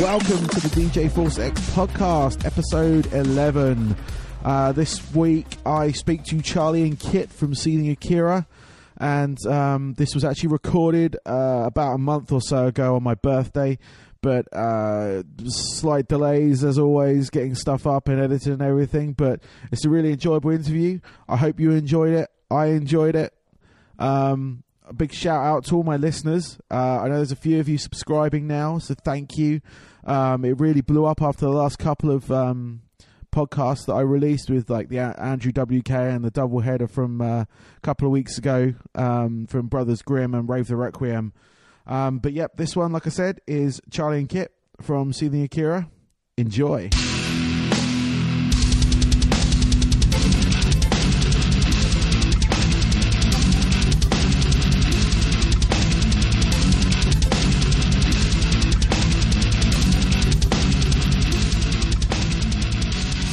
Welcome to the DJ Force X podcast, episode 11. Uh, this week I speak to Charlie and Kit from Seething Akira, and um, this was actually recorded uh, about a month or so ago on my birthday. But uh, slight delays as always, getting stuff up and editing and everything. But it's a really enjoyable interview. I hope you enjoyed it. I enjoyed it. Um, a big shout out to all my listeners. Uh, I know there's a few of you subscribing now, so thank you. Um, it really blew up after the last couple of um, podcasts that I released with like the Andrew WK and the double header from uh, a couple of weeks ago um, from Brothers Grimm and Rave the Requiem. Um, but yep, this one, like I said, is Charlie and Kit from Seething Akira. Enjoy.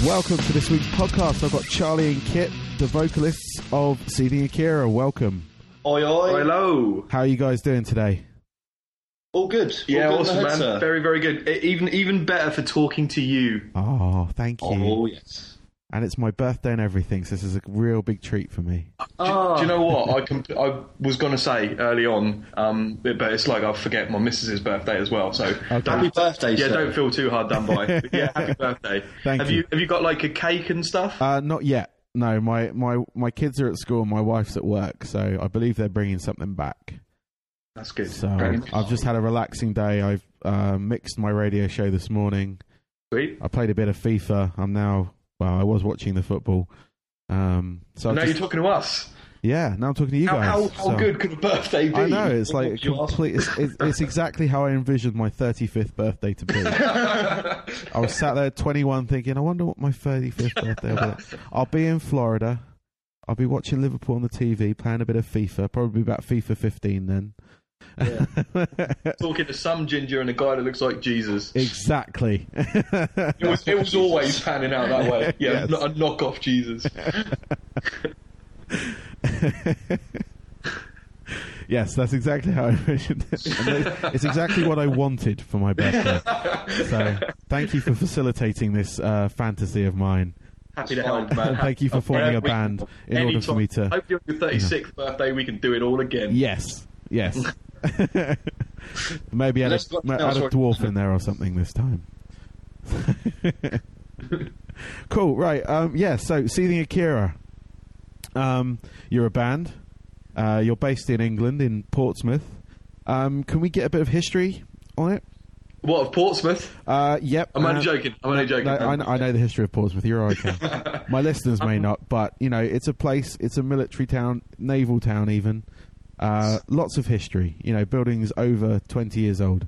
Welcome to this week's podcast. I've got Charlie and Kit, the vocalists of Seething Akira. Welcome. Oi, oi. Hello. How are you guys doing today? All good. Yeah, All good awesome, in man. sir. Very, very good. Even, even better for talking to you. Ah, oh, thank you. Oh, yes. And it's my birthday and everything, so this is a real big treat for me. Do, do you know what I com- I was going to say early on, um, but but it's like I forget my missus's birthday as well. So Okay. Happy birthday, yeah, sir. don't feel too hard done by. But yeah, happy birthday. Thank have you. you. Have you got like a cake and stuff? Uh, not yet. No, my, my, my kids are at school and my wife's at work, so I believe they're bringing something back. That's good. So Great. I've just had a relaxing day. I've uh, mixed my radio show this morning. Sweet. I played a bit of FIFA. I'm now, well, I was watching the football. Um, so now just- you're talking to us. yeah, now I'm talking to you How, guys. how, how so- good could a birthday be? I know it's like a What you ask? complete. It's, it's, it's exactly how I envisioned my 35th birthday to be. I was sat there at 21 thinking, I wonder what my 35th birthday will be. I'll be in Florida. I'll be watching Liverpool on the TV, playing a bit of FIFA. Probably about FIFA 15 then. talking to some ginger and a guy that looks like Jesus. exactly. It was, it was always panning out that way. Yeah, Yes. not a knockoff Jesus. yes, that's exactly how I envisioned it. It's exactly what I wanted for my birthday. So thank you for facilitating this uh, fantasy of mine. Happy to help, man. Thank you for forming a band in order for me to. Hopefully on your 36th birthday we can do it all again. Yes, yes. Maybe add a, ma- add a dwarf in there or something this time. cool, right. Um, yeah, so Seething Akira. Um, you're a band. Uh, you're based in England, in Portsmouth. Um, can we get a bit of history on it? What, of Portsmouth? Uh, yep. I'm only uh, joking. I'm only joking. no, I, kn- I know the history of Portsmouth. You're okay. My listeners may not, but you know, it's a place. It's a military town, naval town, even. Uh, lots of history. You know, buildings over 20 years old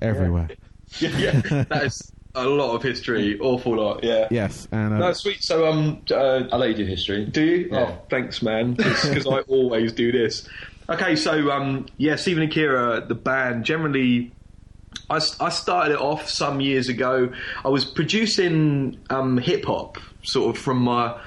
everywhere. yeah, yeah, that is a lot of history. Awful lot, yeah. Yes, and uh, No, sweet. So, um, uh, I'll let you do history. do you? Yeah. Oh, thanks, man. Because I always do this. Okay, so, um, yeah, Seething Akira, the band, generally I, I started it off some years ago. I was producing um, hip hop, sort of from my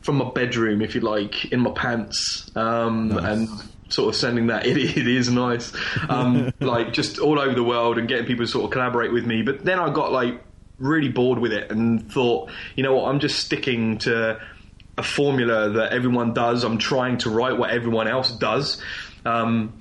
from my bedroom, if you like, in my pants, um, Nice. and sort of sending that. It, it is nice, um, like just all over the world and getting people to sort of collaborate with me. But then I got like really bored with it and thought, you know what, I'm just sticking to a formula that everyone does. I'm trying to write what everyone else does. Um,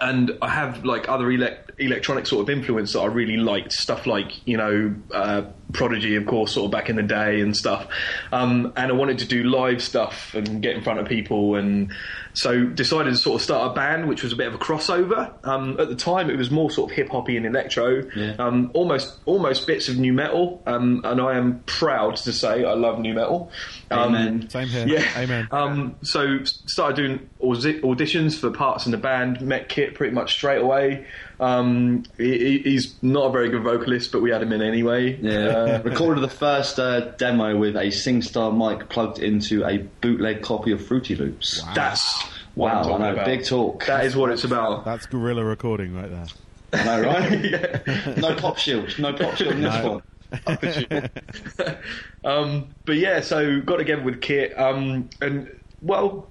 and I have like other elect- electronic sort of influence that I really liked, stuff like you know uh, Prodigy, of course, sort of back in the day and stuff. Um, and I wanted to do live stuff and get in front of people, and so decided to sort of start a band, which was a bit of a crossover. Um, at the time, it was more sort of hip hoppy and electro, Yeah. um, almost almost bits of new metal. Um, and I am proud to say I love new metal. Um, Amen. same here. yeah. Amen. Um, so started doing auditions for parts in the band. Met Kit pretty much straight away. Um, he- he's not a very good vocalist, but we had him in anyway. Yeah. Uh, Recorded the first uh, demo with a SingStar mic plugged into a bootleg copy of Fruity Loops. that's what Wow, I know. about. Big talk. That is what it's about. That's guerrilla recording right there. I know, right? Yeah. no pop shield. No pop shield in this No. one. um, but yeah, so got together with Kit, um, and well,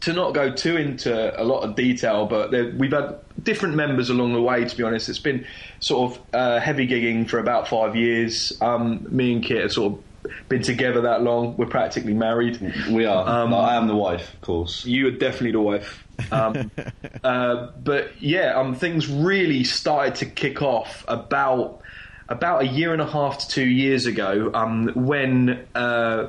to not go too into a lot of detail, but there, we've had different members along the way. To be honest, it's been sort of uh, heavy gigging for about five years. Um, me and Kit have sort of been together that long. We're practically married. We are. Um, I am the wife, of course. You are definitely the wife. Um, uh, but yeah, um, things really started to kick off about about a year and a half to two years ago um, when uh,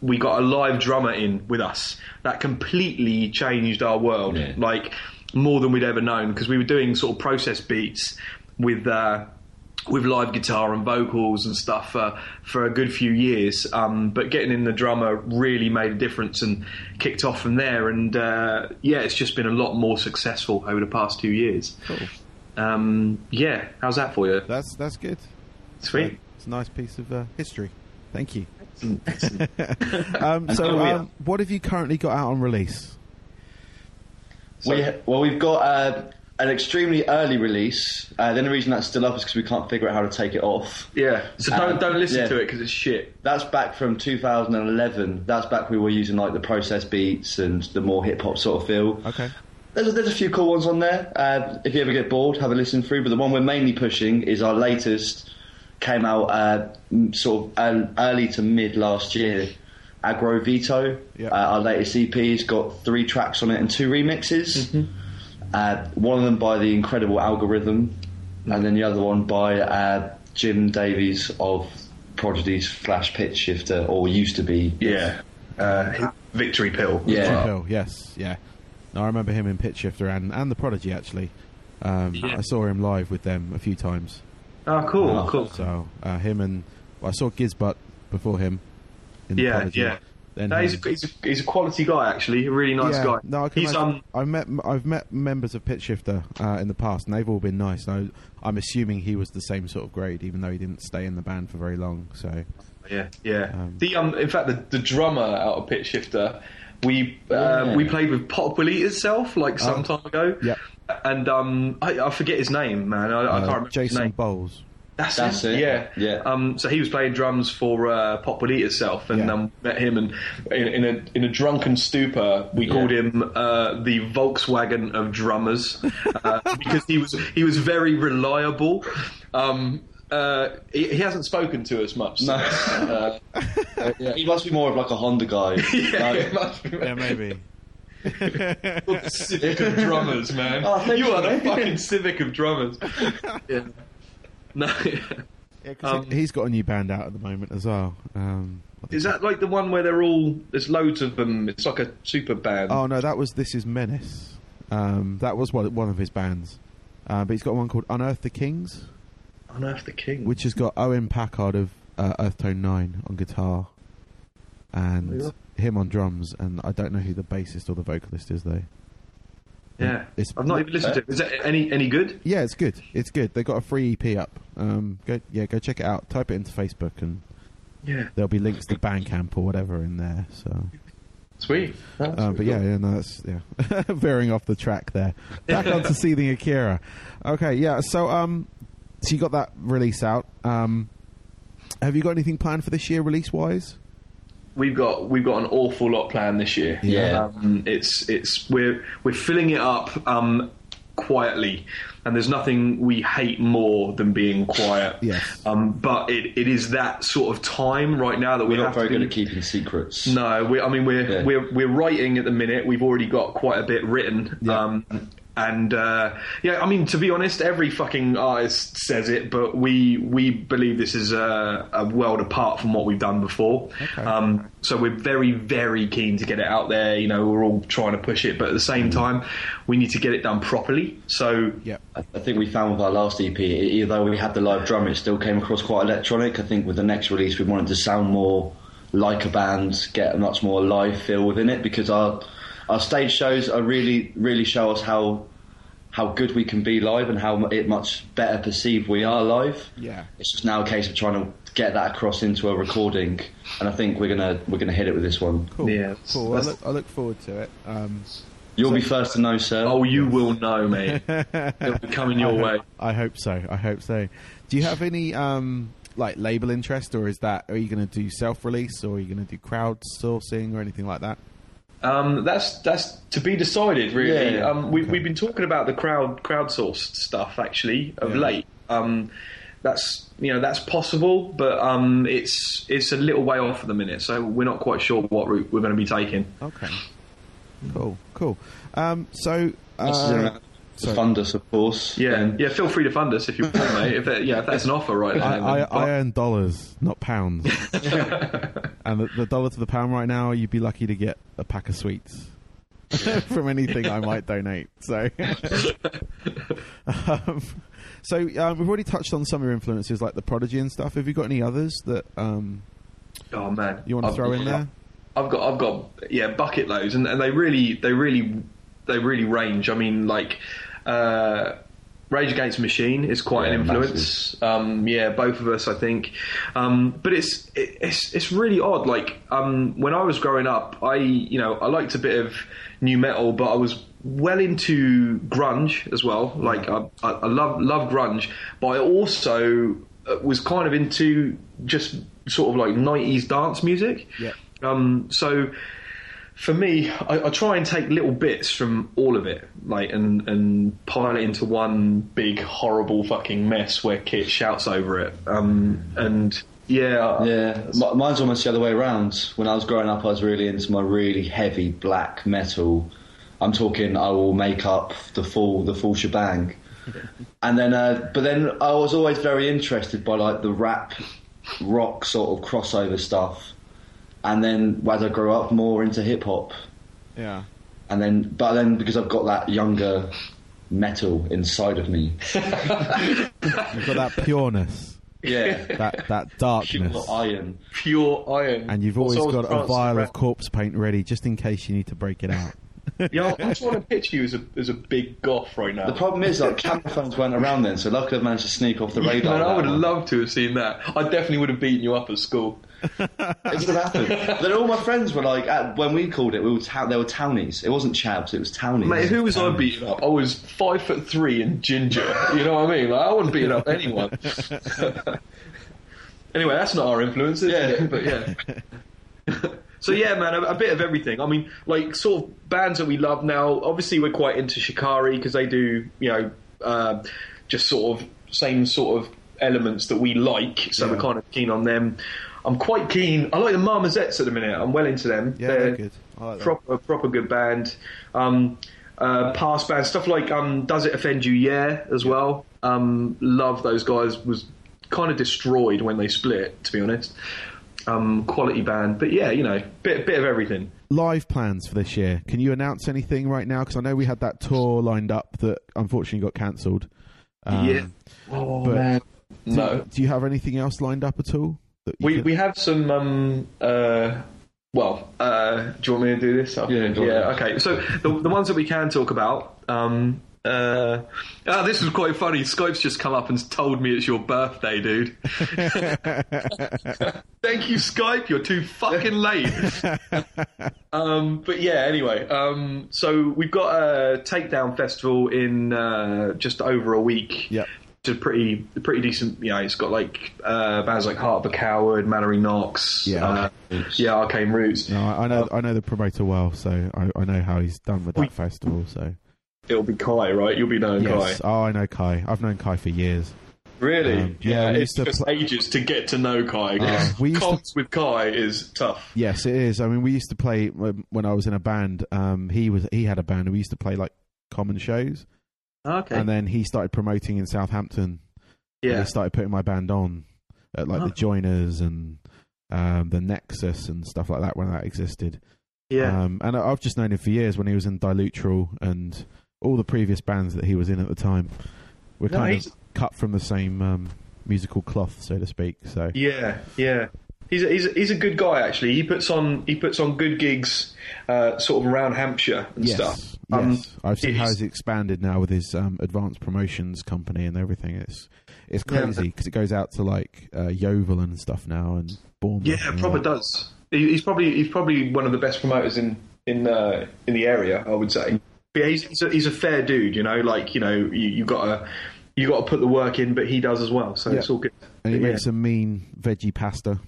we got a live drummer in with us. That completely changed our world, Yeah. like more than we'd ever known, because we were doing sort of process beats with. Uh, with live guitar and vocals and stuff uh, for a good few years. Um, but getting in the drummer really made a difference and kicked off from there. And uh, yeah, it's just been a lot more successful over the past two years. Cool. Um, yeah, how's that for you? That's that's good. Sweet. It's a nice piece of uh, history. Thank you. Excellent. Um, so, um, what have you currently got out on release? We, well, we've got uh, an extremely early release. Uh, the only reason that's still up is because we can't figure out how to take it off. yeah, so don't, Um, don't listen yeah. to it because it's shit. That's back from 2011. That's back when we were using like the process beats and the more hip hop sort of feel. Okay. There's a, there's a few cool ones on there. Uh, if you ever get bored, have a listen through. But the one we're mainly pushing is our latest. Came out uh, sort of early to mid last year. Agro Vito. Yeah. Uh, our latest EP's got three tracks on it and two remixes. Uh, one of them by the incredible Algorithm, and then the other one by uh, Jim Davies of Prodigy's Flash Pitch Shifter, or used to be. Yeah. Uh, victory pill. Yeah. Jim Hill, yes, yeah. No, I remember him in Pitch Shifter and, and the Prodigy actually. Um, Yeah. I saw him live with them a few times. Oh, cool, cool. So uh, him and well, I saw Gizz Butt before him. In the Yeah, Prodigy. yeah. Then No, he's, a, he's, a, he's a quality guy, actually. A really nice yeah, guy. No, I he's um, I've met I've met members of Pitch Shifter uh, in the past, and they've all been nice. I, I'm assuming he was the same sort of grade, even though he didn't stay in the band for very long. So Yeah, yeah. Um, the um, in fact, the, the drummer out of Pitch Shifter, we um, Yeah. we played with Pop Will Eat Itself like some Oh. time ago. Yep. And um, I, I forget his name, man. I, I uh, can't remember his Jason name. Bowld. That's, That's it. it. Yeah, Yeah. Um, so he was playing drums for uh, Pop Will Eat Itself, and Yeah. um, met him, and in, in a in a drunken stupor, we Yeah. called him uh, the Volkswagen of drummers uh, because he was he was very reliable. Um, uh, he, he hasn't spoken to us much. No. since. Uh, yeah. He must be more of like a Honda guy. Yeah, Like- it must be. Yeah, maybe. The civic of drummers, man. Oh, you you, are the fucking civic of drummers. Yeah. No. Yeah, 'cause Um, he, has got a new band out at the moment as well. Um, Is that like the one where they're all? There's loads of them. It's like a super band. Oh no, that was This Is Menace. Um, that was one, one of his bands. Uh, but he's got one called Unearth the Kings, Unearth the King. which has got Owen Packard of uh, Earth Tone Nine on guitar, and Yeah. Him on drums. And I don't know who the bassist or the vocalist is though. yeah, It's- I've not even listened to it. Is that any any good? Yeah, it's good. It's good. They got a free EP up. Um, go yeah, go check it out. Type it into Facebook, and Yeah, there'll be links to Bandcamp or whatever in there. So. sweet. Um, but really yeah, yeah, no, that's yeah, veering off the track there. Back onto Seething Akira. Okay, yeah. So, um, so you got that release out. Um, have you got anything planned for this year, release wise? We've got we've got an awful lot planned this year. Yeah. um, it's it's we're we're filling it up um, quietly, and there's nothing we hate more than being quiet. Yes. Um, but it, it is that sort of time right now that we We're have not very to good at keeping secrets. No, we, I mean we're Yeah. we're we're writing at the minute. We've already got quite a bit written. Yeah. And uh, yeah, I mean to be honest, every fucking artist says it, but we we believe this is a, a world apart from what we've done before. Okay. Um, so we're very very keen to get it out there. You know, we're all trying to push it, but at the same time, we need to get it done properly. So Yep. I I think we found with our last EP, e- although we had the live drum, it still came across quite electronic. I think with the next release, we wanted to sound more like a band, get a much more live feel within it, because our our stage shows are really really show us how how good we can be live and how it much better perceived we are live. Yeah. It's just now a case of trying to get that across into a recording, and I think we're gonna we're gonna hit it with this one. Cool. Yeah, Cool. I look, I look forward to it. Um, You'll be first to know, sir. oh, you will know, mate. It'll be coming your I way. I hope so. I hope so. Do you have any um, like label interest, or is that are you going to do self release, or are you going to do crowdsourcing, or anything like that? Um, that's that's to be decided, really. Yeah, um, we, We've been talking about the crowd crowdsourced stuff actually of Yeah. late. Um, that's you know that's possible, but um, it's it's a little way off at the minute, so we're not quite sure what route we're going to be taking. Okay. Cool. Cool. Um, so. Uh, around sorry. fund us, of course. Yeah, and- yeah. Feel free to fund us if you want, mate. If that, yeah, if that's an offer right now. I, I, I earn dollars, not pounds. and the, the dollar to the pound right now, you'd be lucky to get a pack of sweets from anything I might donate. So, um, so um, we've already touched on some of your influences, like the Prodigy and stuff. Have you got any others that um, oh man, you want to I've- throw in there? I've got I've got yeah bucket loads and, and they really they really they really range. I mean like uh, Rage Against Machine is quite Yeah, an influence. Um, yeah, both of us I think. Um, but it's it, it's it's really odd. Like um, when I was growing up, I you know I liked a bit of new metal, but I was well into grunge as well. Like I, I, I love love grunge, but I also uh, was kind of into just sort of like 90s dance music. Yeah. Um, so for me, I, I try and take little bits from all of it, like and and pile it into one big horrible fucking mess where Kit shouts over it. Um, and yeah, Yeah, mine's almost the other way around. When I was growing up, I was really into my really heavy black metal. I'm talking, I will make up the full the full shebang. And then, uh, but then I was always very interested by like the rap, rock sort of crossover stuff. And then as I grew up, more into hip hop. Yeah. And then, but then because I've got that younger metal inside of me, You've got that pureness, yeah, that that darkness, pure darkness, iron. pure iron. and you've Also, always got a vial of corpse paint ready just in case you need to break it out. Yeah, I just want to picture you as a as a big goth right now. The problem is, like, camera phones weren't around then, so luckily I've managed to sneak off the radar. Man, I would have loved to have seen that. I definitely would have beaten you up at school. It would have happened. then all my friends were like, at, when we called it, we were ta- they were townies. It wasn't chavs, it was townies. Mate, who was I beating up? I was five foot three and ginger. You know what I mean? Like, I wouldn't beat up anyone. anyway, that's not our influence, is Yeah. it? But yeah. so yeah, man, a, a bit of everything. I mean, like sort of bands that we love now. Obviously, we're quite into Shikari because they do, you know, uh, just sort of same sort of elements that we like. So Yeah. we're kind of keen on them. I'm quite keen. I like the Marmozets at the minute. I'm well into them. Yeah, they're good. I like them. proper, proper good band. Um, uh, past band stuff like um, Does It Offend You? Yeah, as well. Um, love those guys. Was kind of destroyed when they split, to be honest. Um, quality band, but yeah, you know, bit bit of everything. live plans for this year. Can you announce anything right now? Because I know we had that tour lined up that unfortunately got cancelled. Um, yeah. Oh man. Do, No, Do you have anything else lined up at all? We can- we have some. Um, uh, well, uh, do you want me to do this? Yeah, go on. yeah. Okay. So the the ones that we can talk about. Um, uh, ah, this was quite funny. Skype's just come up and told me it's your birthday, dude. Thank you, Skype. You're too fucking late. um, but yeah, anyway. Um, so we've got a takedown festival in uh, just over a week. Yep. It's a pretty, pretty decent. You know, it's got like uh, bands like Heart of a Coward, Mallory Knox. Yeah. uh, yeah, Arcane Roots. No, I I know. I know the promoter well, so I, I know how he's done with that We- festival. So It'll be Kai, right? You'll be knowing yes, Kai. oh, I know Kai. I've known Kai for years. Really? Um, yeah, we it's to just pl- ages to get to know Kai. Uh, we to- with Kai is tough. Yes, it is. I mean, we used to play when when I was in a band. Um, he was he had a band, and we used to play like common shows. Okay. And then he started promoting in Southampton. and yeah. he started putting my band on at like Oh. the Joiners and um, the Nexus and stuff like that when that existed. Yeah. Um, and I've just known him for years when he was in Dilutral and all the previous bands that he was in at the time. We're No, kind he's- of cut from the same um, musical cloth, so to speak. So Yeah, yeah. He's a, he's a, he's a good guy actually. He puts on he puts on good gigs, uh, sort of around Hampshire and yes, stuff. yes, Um, I've seen how he's- expanded now with his um, advanced promotions company and everything. It's it's crazy because it goes out to like uh, Yeovil and stuff now and Bournemouth. Yeah, proper all that. does. He, he's probably he's probably one of the best promoters in in uh, in the area. I would say. But yeah, he's he's a, he's a fair dude. You know, like you know you you got to you got to put the work in, but he does as well. So Yeah. it's all good. And he But yeah. makes a mean veggie pasta.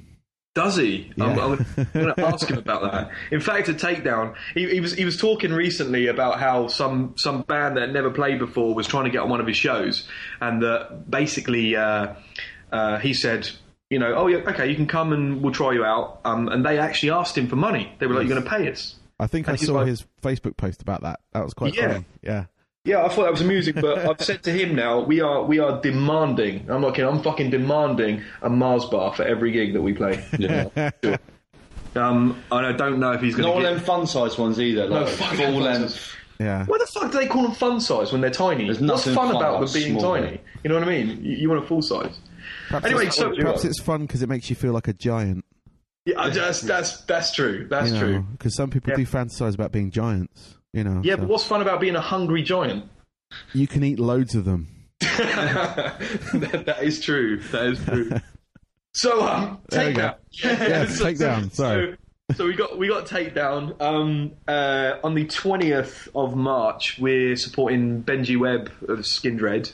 Does he? I'm, I'm going to ask him about that. In fact, a takedown. He, he was he was talking recently about how some some band that had never played before was trying to get on one of his shows, and that basically uh, uh, he said. You know, oh yeah, okay, you can come and we'll try you out. Um, and they actually asked him for money. They were like, "You're going to pay us." I think I And he's saw like- his Facebook post about that. That was quite Yeah. funny. Yeah. Yeah, I thought that was amusing, but I've said to him now, we are we are demanding. I'm not kidding. I'm fucking demanding a Mars bar for every gig that we play. Yeah. Um, and I don't know if he's Not going one to of get. them fun size ones either. No, fuck full length. Yeah. Why the fuck do they call them fun size when they're tiny? There's What's nothing fun fun about about them being small. tiny? You know what I mean? You, you want a full size. Perhaps Anyway, it's, so- perhaps it's fun because it makes you feel like a giant. Yeah, I just, that's that's true. That's you know, true. Because some people Yeah. do fantasize about being giants. You know. Yeah, so but what's fun about being a hungry giant? you can eat loads of them. that, that is true. That is true. So um, There we takedown. Yeah, takedown, sorry. So, so we got we got takedown. Um, uh, on the twentieth of March, we're supporting Benji Webb of Skindred.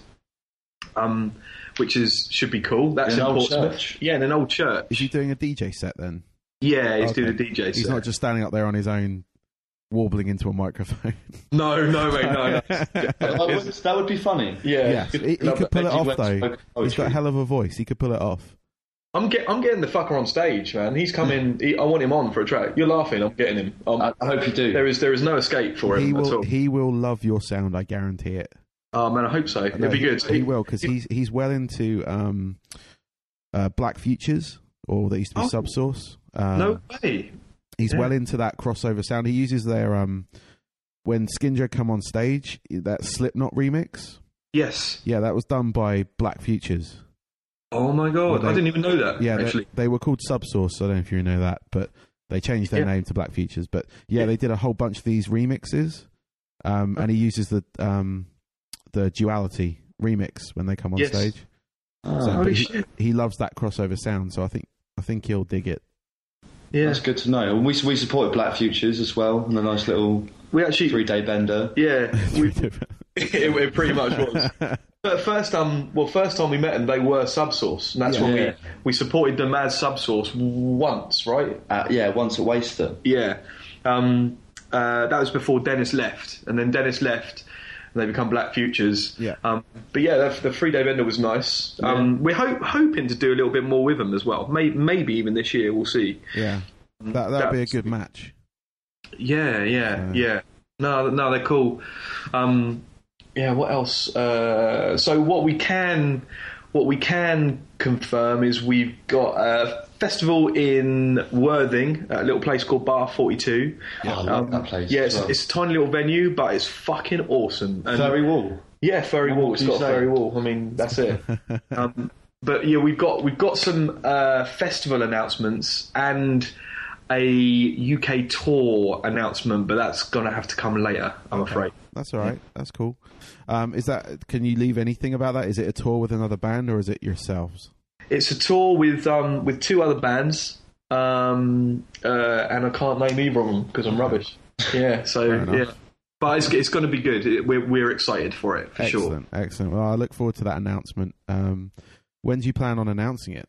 Um, which is should be cool. That's In in an old Portsmouth. church? Yeah, in an old church. Is he doing a DJ set then? Yeah, he's Okay. doing a DJ. Set. He's not just standing up there on his own, warbling into a microphone. No, no, mate, no, no. That would, be funny. Yeah, yes, he, he could pull it off though. He's got a hell of a voice. He could pull it off. I'm get, I'm getting the fucker on stage, man. He's coming. He, I want him on for a track. You're laughing. I'm getting him. Um, I, I hope you do. there is there is no escape for him He at will. all. He will love your sound. I guarantee it. oh man, I hope so. It'd No, be he- good. He, will because he's he's well into um, uh, Black Futures or that used to be Oh. Subsource. Uh, no way. He's yeah. well into that crossover sound. He uses their um, when Skinjo come on stage that Slipknot remix. Yes. Yeah, that was done by Black Futures. Oh my god, they- I didn't even know that. Yeah, actually. they were called Subsource. I don't know if you know that, but they changed their Yeah. name to Black Futures. But yeah, Yeah. they did a whole bunch of these remixes, um, and he uses the um, the Duality remix when they come on Yes. stage. Ah, So, Holy he, shit. he loves that crossover sound, so I think I think he'll dig it. Yeah, That's good to know. And we we supported Black Futures as well and a nice little we actually. three day bender. Yeah, we, it, it pretty much was. But first, um, well, first time we met them, they were Subsource, and that's Yeah. when Yeah. we we supported them as Subsource once, right? Uh, yeah, once at Waster. Yeah. Um, uh, that was before Dennis left, and then Dennis left, and they become Black Futures. Yeah. Um, but yeah, the, the three day vendor was nice. Um, We're hope, hoping to do a little bit more with them as well. May, maybe even this year, we'll see. yeah, that that'd be a good match. Yeah, yeah, Uh, yeah. No, no, they're cool. Um, yeah, what else? Uh, so what we can, what we can confirm is we've got a festival in Worthing, a little place called Bar Forty Two. Yeah, I love that place. Yeah, it's, well. it's a tiny little venue, but it's fucking awesome. And- Furry Wall. yeah, furry wall. It's got a furry wall. I mean, that's it. um, but yeah, we've got we've got some uh, festival announcements and a UK tour announcement, but that's gonna have to come later. I'm afraid. That's all right. That's cool. Um, is that? Can you leave anything about that? Is it a tour with another band or is it yourselves? It's a tour with um, with two other bands, um, uh, and I can't name either of them because I'm rubbish. Yeah, so yeah, but it's it's going to be good. It, we're we're excited for it for sure. excellent, excellent. Well, I look forward to that announcement. Um, when do you plan on announcing it?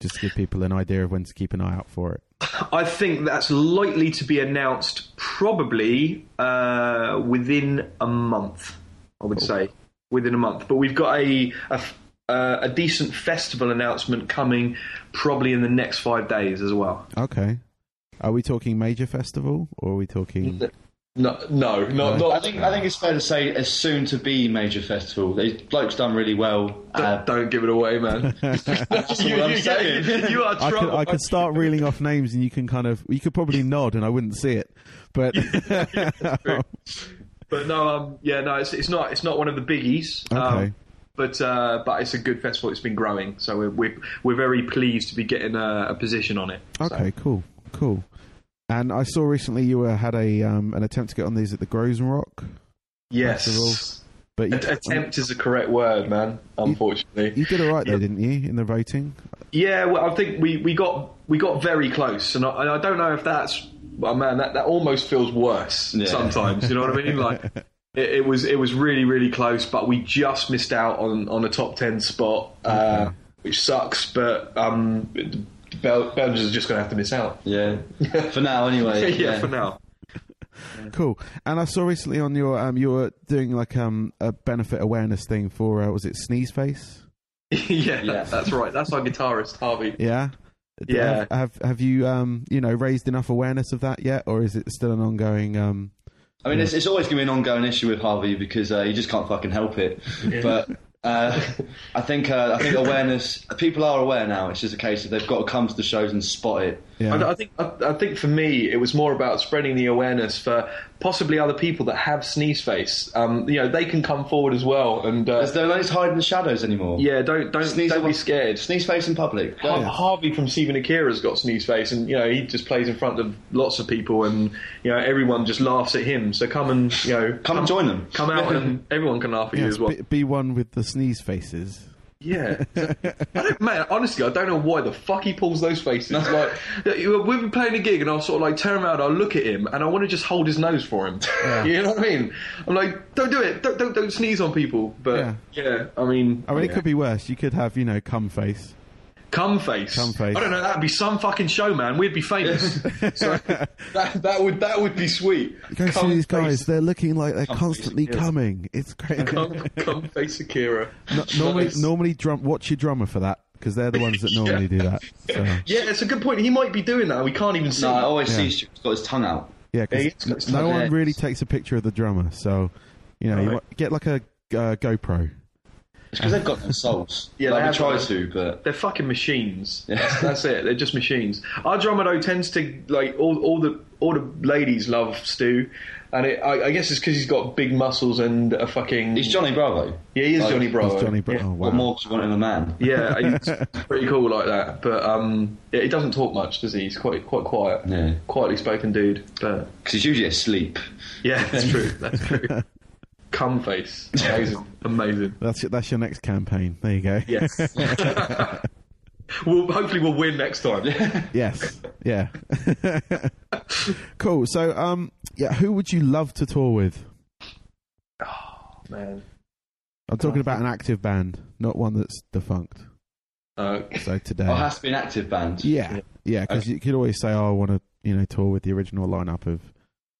Just to give people an idea of when to keep an eye out for it. I think that's likely to be announced probably uh, within a month. I would say within a month. But we've got a a, uh, a decent festival announcement coming probably in the next five days as well. Okay. Are we talking major festival or are we talking? No, no, not, No. not I think I think it's fair to say a soon to be major festival. They bloke's done really well. Uh, Don't, don't give it away, man. that's you, what I'm you- saying. you are I could. I could start reeling off names and you can kind of you could probably nod and I wouldn't see it, but But no, um, yeah, no, it's, it's not. It's not one of the biggies. Um, Okay. But uh, but it's a good festival. It's been growing, so we're we're, we're very pleased to be getting a, a position on it. So- okay, cool, cool. And I saw recently you uh, had a um, an attempt to get on these at the Groezrock, Yes. Festival. but you, A- Attempt is the correct word, man. Unfortunately. you did all right though, didn't you, in the voting? Yeah, well, I think we, we got we got very close, and I, and I don't know if that's. Oh man, that, that almost feels worse Yeah. sometimes. You know what I mean? Like it, it was it was really really close, but we just missed out on on a top ten spot, uh, which sucks. But um, Bel- Belgians are just going to have to miss out. Yeah, for now anyway. yeah, for now. Cool. And I saw recently on your um, you were doing like um a benefit awareness thing for uh, was it Sneeze Face? yeah, Yeah. that's right. That's our guitarist, Harvey. Yeah. Yeah. Have, have have you um you know raised enough awareness of that yet, or is it still an ongoing um? I mean, it's, it's always going to be an ongoing issue with Harvey because uh, you just can't fucking help it. But uh, I think uh, I think awareness. People are aware now. It's just a case of they've got to come to the shows and spot it. Yeah. I, I think I, I think for me it was more about spreading the awareness for possibly other people that have sneeze face. Um, you know, they can come forward as well, and uh, There's no need to hide in the shadows anymore. yeah, don't don't Sneeze don't be in- scared. Sneeze face in public. Go. Har- Harvey from Seething Akira's got sneeze face, and you know he just plays in front of lots of people, and you know everyone just laughs at him. So come and you know Come and join them. come out, and everyone can laugh at you as well. be, be one with the sneeze faces. Yeah, I don't, man. Honestly, I don't know why the fuck he pulls those faces. Like, we've been playing a gig, and I'll sort of like turn around, I'll look at him, and I want to just hold his nose for him. You know what I mean? I'm like, don't do it, don't don't, don't sneeze on people. But Yeah. yeah, I mean, I mean, it could be worse. You could have you know cum face. Cum face. Cum face. I don't know. That'd be some fucking show, man. We'd be famous. so that that would that would be sweet. You go see these guys; face- they're looking like they're Cum constantly face, yeah. coming. It's great. Cum, cum face Akira. No- normally, Nice. normally, drum. Watch your drummer for that because they're the ones that normally do that. So, Yeah, it's a good point. He might be doing that. We can't even see. No, I always Yeah. see Stuart's got his tongue out. yeah, Yeah, because got no one heads. really takes a picture of the drummer. So, you know, you Right. might get like a uh, GoPro. It's because they've got no souls. Yeah, like they we try got- to, but They're fucking machines. That's, that's it. They're just machines. Our drummer though tends to like all, all the all the ladies love Stu, and it, I, I guess it's because he's got big muscles and a fucking. he's Johnny Bravo. Yeah, he is Like, Johnny Bravo. He's Johnny Bro- Yeah. oh, What more could you want in a man? Yeah, he's pretty cool like that. But um, yeah, he doesn't talk much, does he? He's quite quite quiet. Yeah. Quietly spoken dude. But Because he's usually asleep. yeah, that's true. That's true. Cum face. Amazing. Amazing. That's your, that's your next campaign. There you go. Yes. we'll hopefully we'll win next time. Yes. Yeah. cool. So, um, yeah, who would you love to tour with? Oh man. I'm talking about an active band, not one that's defunct. Uh, So today, Oh, it has to be an active band. yeah, yeah, because you could always say, "Oh, I want to, you know, tour with the original lineup of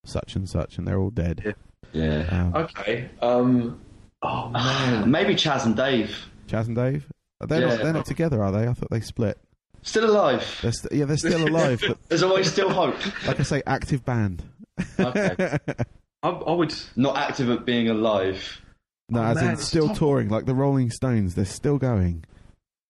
such and such," and they're all dead. Yeah. Um, okay. Um. Oh man. Maybe Chas and Dave. Chas and Dave, they're Yeah. not they're not together, are they? I thought they split. Still alive. They're st- yeah, they're still alive, but There's always still hope. like I say, active band. Okay. I, I would. Not active at being alive. No, Oh, as man, in still stop. touring, like the Rolling Stones. They're still going.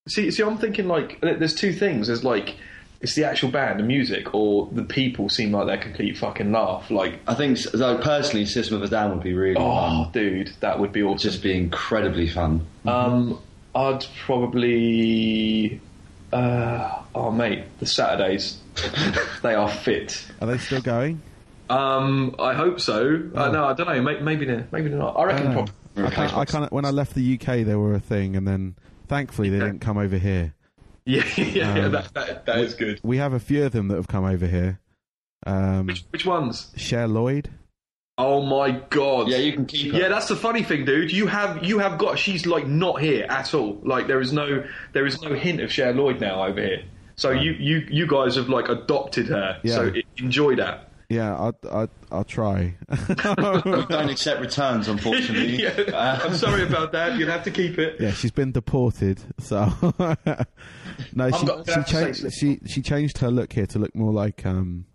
See, see, I'm thinking like there's two things. There's like it's the actual band, the music, or the people seem like they're complete fucking laugh. Like, I think, so personally, System of a Down would be really oh, fun. dude, that would be awesome. Just be incredibly fun. Um, I'd probably. Uh, oh, mate, the Saturdays. they are fit. Are they still going? Um, I hope so. Uh, Oh. no, I don't know. Maybe, maybe they're, maybe they're not. I reckon. Probably. I kind, I kind of when I left the UK, they were a thing, and then thankfully they Yeah. didn't come over here. Yeah, yeah, yeah Um, that, that, that is good. We have a few of them that have come over here. Um, Which, which ones? Cher Lloyd. Oh my god. Yeah, you can keep her. Yeah, that's the funny thing, dude. You have you have got she's like not here at all. Like there is no there is no hint of Cher Lloyd now over here. So you, you you guys have like adopted her. Yeah. So enjoy that. Yeah, I'll, I'll, I'll try. We don't accept returns, unfortunately. yeah, Uh, I'm sorry about that. You'll have to keep it. yeah, she's been deported, so no, she got- she, have to say changed, she she changed her look here to look more like um,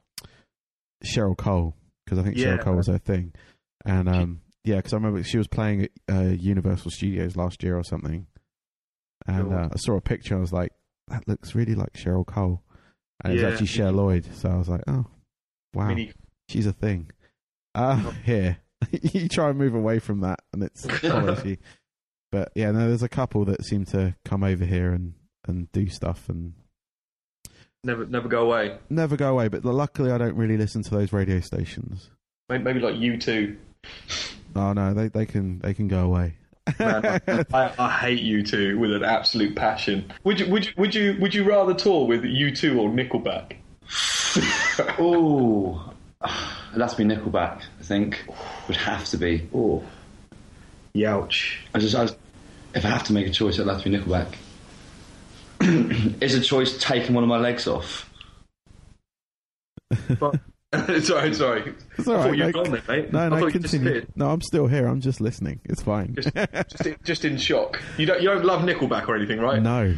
Cheryl Cole because I think Yeah. Cheryl Cole was her thing, and um, yeah, because I remember she was playing at uh, Universal Studios last year or something, and Cool. uh, I saw a picture. and I was like, that looks really like Cheryl Cole, and it was Yeah. actually Cher Lloyd. So I was like, oh, wow, Mini- she's a thing. Uh, here, you try and move away from that, and it's quality. but yeah, no, there's a couple that seem to come over here and and do stuff and never never go away. never go away. But luckily, I don't really listen to those radio stations. Maybe, maybe like you two. Oh no, they they can they can go away. Man, I, I, I hate U2 with an absolute passion. Would you would you would you would you rather tour with U2 or Nickelback? Ooh. It'd have to be Nickelback, I think. Would have to be. Oh, youch. I just, I just- if I have to make a choice, it'd have to be Nickelback. is a choice taking one of my legs off. But, sorry, sorry. It's all I right, thought you were no, gone there, mate. No, no, continue. No, I'm still here. I'm just listening. It's fine. Just, just, in, just in shock. You don't, you don't love Nickelback or anything, right? no,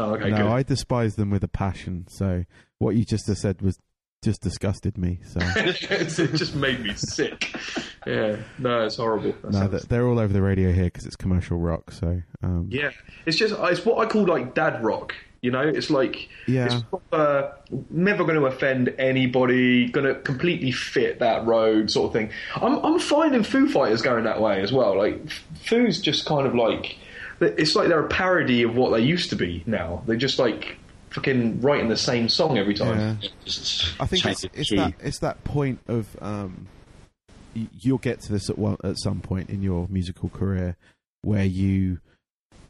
Oh, okay, no, good. I despise them with a passion. So what you just said was just disgusted me. So it just made me sick. Yeah, no, it's horrible. That no, sounds- they're- all over the radio here because it's commercial rock. So um, yeah, it's just it's what I call like dad rock. You know, it's like Yeah. it's proper, never going to offend anybody, going to completely fit that road sort of thing. I'm I'm finding Foo Fighters going that way as well. Like Foo's just kind of like it's like they're a parody of what they used to be now. They're just like fucking writing the same song every time. Yeah. I think it's, it's that it's that point of um, you'll get to this at one at some point in your musical career where you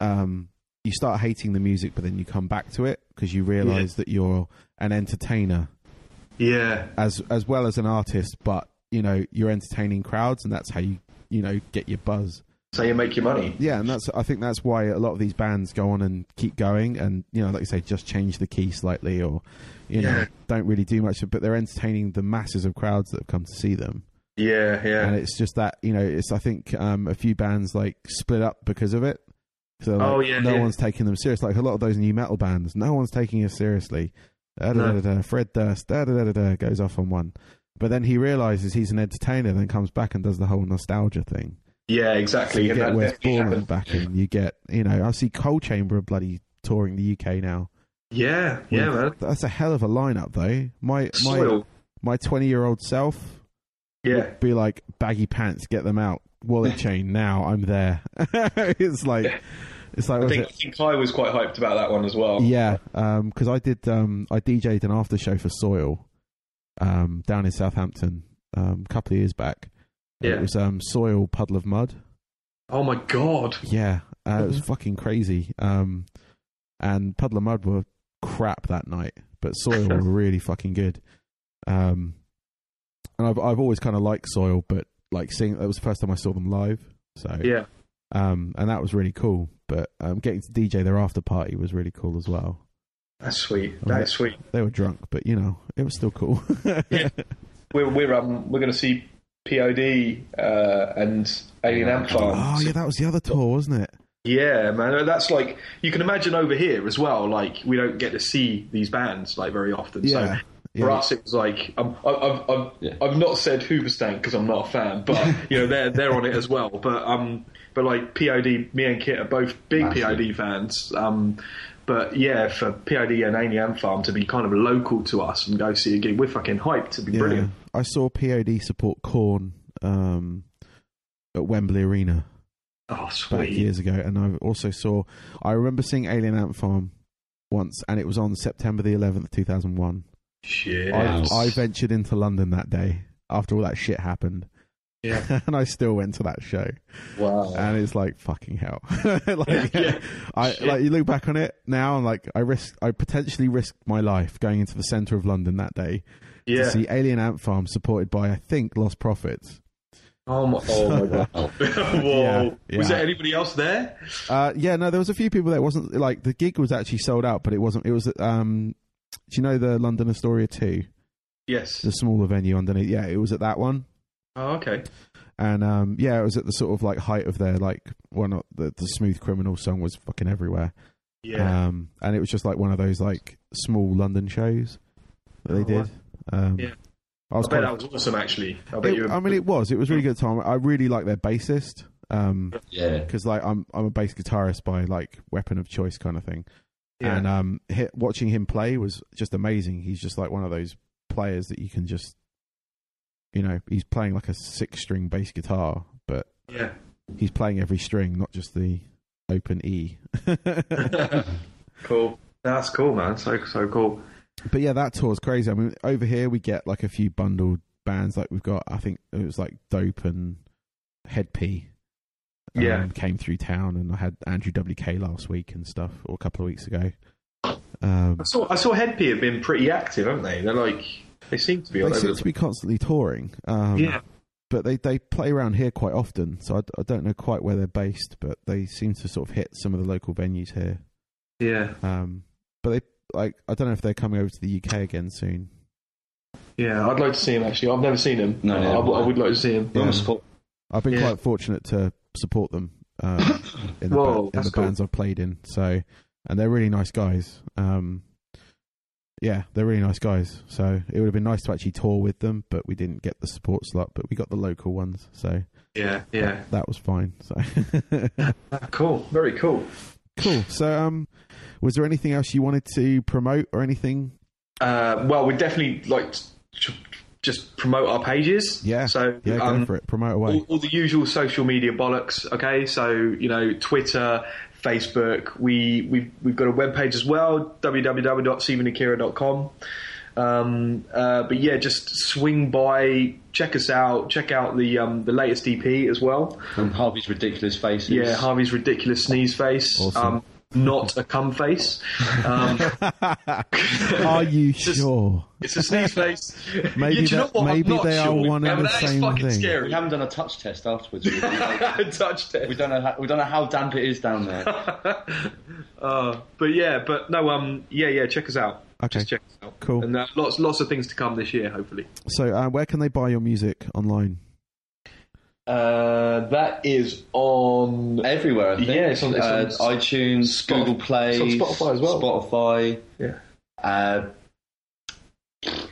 um, you start hating the music, but then you come back to it because you realise that you're an entertainer Yeah, as as well as an artist, but you know you're entertaining crowds, and that's how you you know get your buzz. So you make your money. Yeah, and that's I think that's why a lot of these bands go on and keep going, and you know, like you say, just change the key slightly, or you know, Yeah. don't really do much, but they're entertaining the masses of crowds that have come to see them, Yeah, yeah. and it's just that you know, it's I think um, a few bands like split up because of it. So like, Oh, yeah, no yeah. one's taking them serious. Like a lot of those new metal bands, no one's taking us seriously. Da. Fred Durst da, da, da, da, da, goes off on one, but then he realizes he's an entertainer, then comes back and does the whole nostalgia thing. Yeah, So exactly. you get that- Wes that Borland back in. You get, you know, I see Coal Chamber bloody touring the UK now. Yeah, yeah, man. That's a hell of a lineup, though. My my Soil. my twenty year old self Yeah. be like baggy pants, get them out, wallet chain. Now I'm there. it's like it's like I think, I think was quite hyped about that one as well. Yeah, because I did. Um, I DJ'd an after show for Soil um, down in Southampton um, a couple of years back. Yeah. It was um, Soil Puddle of Mudd. Oh my god. Yeah, uh, it Mm-hmm. was fucking crazy. Um, and Puddle of Mudd were crap that night, but Soil were really fucking good. Um, and I've I've always kind of liked Soil, but like seeing that was the first time I saw them live. So Yeah. um, and that was really cool. But um, getting to DJ their after party was really cool as well. That's sweet. Oh, That's sweet. They were drunk, but you know it was still cool. Yeah. We're we're um we're going to see POD uh, and Alien Ant Farm. oh yeah, that was the other tour, wasn't it? Yeah, man. That's like you can imagine over here as well. Like we don't get to see these bands like very often. Yeah. So for Yeah. us, it was like um, I- I've I've, Yeah. I've not said Hoobastank because I'm not a fan, but you know they're they're on it as well. But um, but like POD, me and Kit are both big Massive. POD fans. Um, but yeah, for POD and Alien Farm to be kind of local to us and go see a gig, we're fucking hyped. To be brilliant. I saw POD support Korn um, at Wembley Arena. Oh, back sweet. years ago, and I also saw. I remember seeing Alien Ant Farm once, and it was on September the 11th, 2001. Shit. I, I ventured into London that day after all that shit happened, Yeah. and I still went to that show, Wow. and it's like fucking hell. like, Yeah. I Shit. like you look back on it now, and like I risk, I potentially risked my life going into the centre of London that day Yeah. to see Alien Ant Farm, supported by I think Lostprophets. Oh my, oh my god. Whoa. Yeah, Was there anybody else there? Uh, yeah, no, there was a few people there. It wasn't like the gig was actually sold out, but it wasn't. It was um, do you know the London Astoria two, Yes. the smaller venue underneath? Yeah, it was at that one, Oh, okay. and um, yeah, it was at the sort of like height of their like one of the the Smooth Criminal song was fucking everywhere. Yeah. Um, and it was just like one of those like small London shows that they Oh, wow. Did. Um, Yeah. I was I bet quite- that was awesome, actually. I bet it- you. I mean, it was. It was really good time. I really like their bassist. Um, Yeah. because like I'm I'm a bass guitarist by like weapon of choice kind of thing. yeah. And um, hit, watching him play was just amazing. He's just like one of those players that you can just, you know, he's playing like a six string bass guitar, but yeah. he's playing every string, not just the open E. cool. That's cool, man. So so cool. But yeah, that tour's crazy. I mean, over here we get like a few bundled bands. Like we've got, I think it was like Dope and Head P. um, Yeah. came through town, and I had Andrew WK last week and stuff, or a couple of weeks ago. Um, I saw I saw Hed PE have been pretty active, haven't they? They're like they seem to be all they over. seem to be constantly touring. Um, Yeah. but they, they play around here quite often, so I, I don't know quite where they're based, but they seem to sort of hit some of the local venues here. Yeah. Um, but they like I don't know if they're coming over to the UK again soon. Yeah, I'd like to see him actually. I've never seen him. No, I, neither I have w- I I. would like to see him. Yeah. support. I've been Yeah. quite fortunate to support them um, in the, Whoa, ba- in the cool. bands I've played in. So, and they're really nice guys. Um, yeah, they're really nice guys. So it would have been nice to actually tour with them, but we didn't get the support slot. But we got the local ones, so Yeah, yeah. that was fine. So Cool. Very cool. Cool. So, um, was there anything else you wanted to promote or anything? Uh, well, we definitely like to just promote our pages. Yeah, So Yeah, go um, for it. Promote away. all, all the usual social media bollocks. Okay, so you know Twitter, Facebook. We we've we've got a webpage as well. www.seethingakira.com. Um, uh, but yeah, just swing by, check us out, check out the um, the latest EP as well. And Harvey's ridiculous faces. Yeah, Harvey's ridiculous sneeze face. Awesome. Um, not a cum face. Um, Are you Just- sure? it's a sneeze face. Maybe Yeah, do you know that- what? Maybe not they are sure. one Yeah, and but the that is same fucking thing. We haven't done a touch test afterwards. We don't, we don't know. How, we don't know how damp it is down there. Uh, but yeah, but no, um, yeah, yeah, check us out. Okay. Just check us out. Cool. And uh, lots, lots of things to come this year, hopefully. So, uh, where can they buy your music online? Uh, that is on. Everywhere, I think. Yeah, it's on- it's on uh, iTunes, Spot- Google Play, it's on Spotify as well. Spotify, Yeah. uh,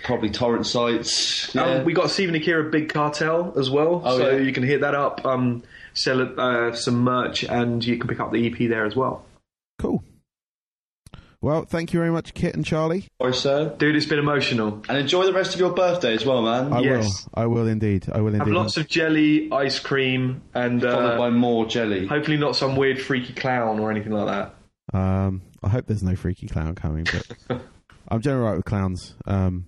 probably torrent sites. Yeah. Um, we got Seething Akira Big Cartel as well, Oh, so yeah. you can hit that up. Um, sell uh, some merch, and you can pick up the EP there as well. Cool. Well, thank you very much, Kit and Charlie. Sorry, sir. Dude, it's been emotional. And enjoy the rest of your birthday as well, man. I Yes. will. I will indeed. I will Have indeed. lots of jelly, ice cream, and Followed uh, by more jelly. hopefully not some weird freaky clown or anything like that. Um, I hope there's no freaky clown coming, but I'm generally right with clowns. Um,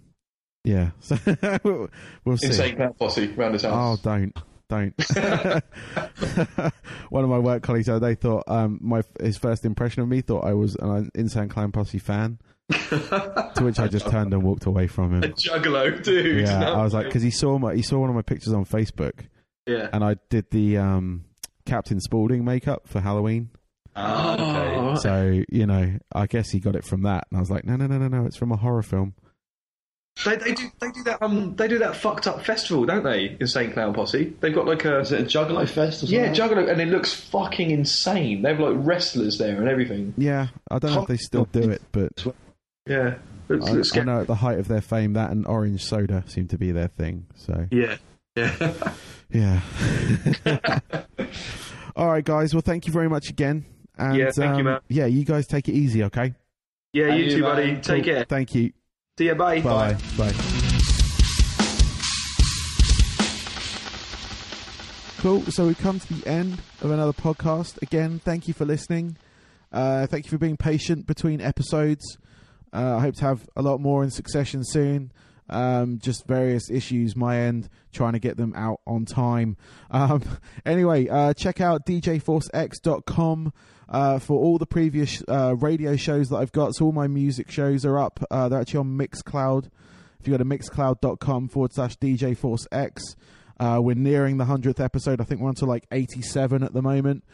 yeah, so we'll we'll see. Insane clown posse round his house. Oh, don't, don't. One of my work colleagues the other day thought um, my his first impression of me thought I was an Insane Clown Posse fan, to which I just turned and walked away from him. A juggalo, dude. Yeah, No. I was like, because he saw my he saw one of my pictures on Facebook, yeah. and I did the um, Captain Spaulding makeup for Halloween. Ah, okay. Oh, So you know, I guess he got it from that, and I was like, no, no, no, no, no, it's from a horror film. They, they do they do that um they do that fucked up festival, don't they? Insane Clown Posse. They've got like a Is it a Juggalo Fest or something? yeah juggalo, and it looks fucking insane. They have like wrestlers there and everything. Yeah, I don't know if they still do it, but Yeah, looks, I, looks I know at the height of their fame, that and orange soda seem to be their thing. So Yeah, yeah. yeah. All right, guys. Well, thank you very much again. And, Yeah, thank you, um, man. Yeah, you guys take it easy, okay? yeah, you you, too, buddy. Take Cool. care. Thank you. See you. Bye. Bye. Bye. Cool. So we've come to the end of another podcast. Again, thank you for listening. Uh, thank you for being patient between episodes. Uh, I hope to have a lot more in succession soon. Um, just various issues my end, trying to get them out on time. Um, anyway, uh, check out djforcex.com uh, for all the previous uh, radio shows that I've got. So all my music shows are up. Uh, they're actually on Mixcloud. If you go to mixcloud.com forward slash djforcex, uh, we're nearing the 100th episode. I think we're on to like 87 at the moment.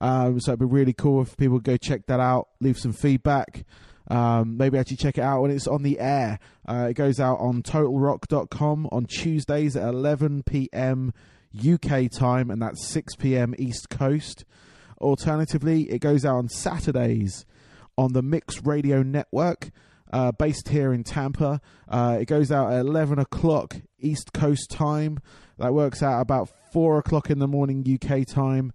Um, so it'd be really cool if people go check that out, leave some feedback. Um, maybe actually check it out when it's on the air. Uh, it goes out on totalrock.com on Tuesdays at 11 p.m. UK time, and that's 6 p.m. East Coast. Alternatively, it goes out on Saturdays on the Mix Radio Network, uh, based here in Tampa. Uh, it goes out at 11 o'clock East Coast time. That works out about 4 o'clock in the morning UK time.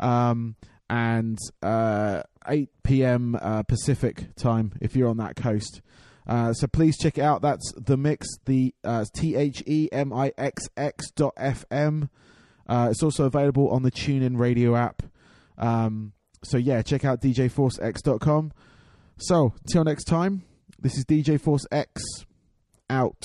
Um, and uh, 8 p.m. Uh, Pacific time if you're on that coast. Uh, so please check it out. That's the mix, the uh, T H E M I X X dot FM. Uh, it's also available on the TuneIn Radio app. Um, so yeah, check out djforcex.com. So till next time, this is DJ Force X out.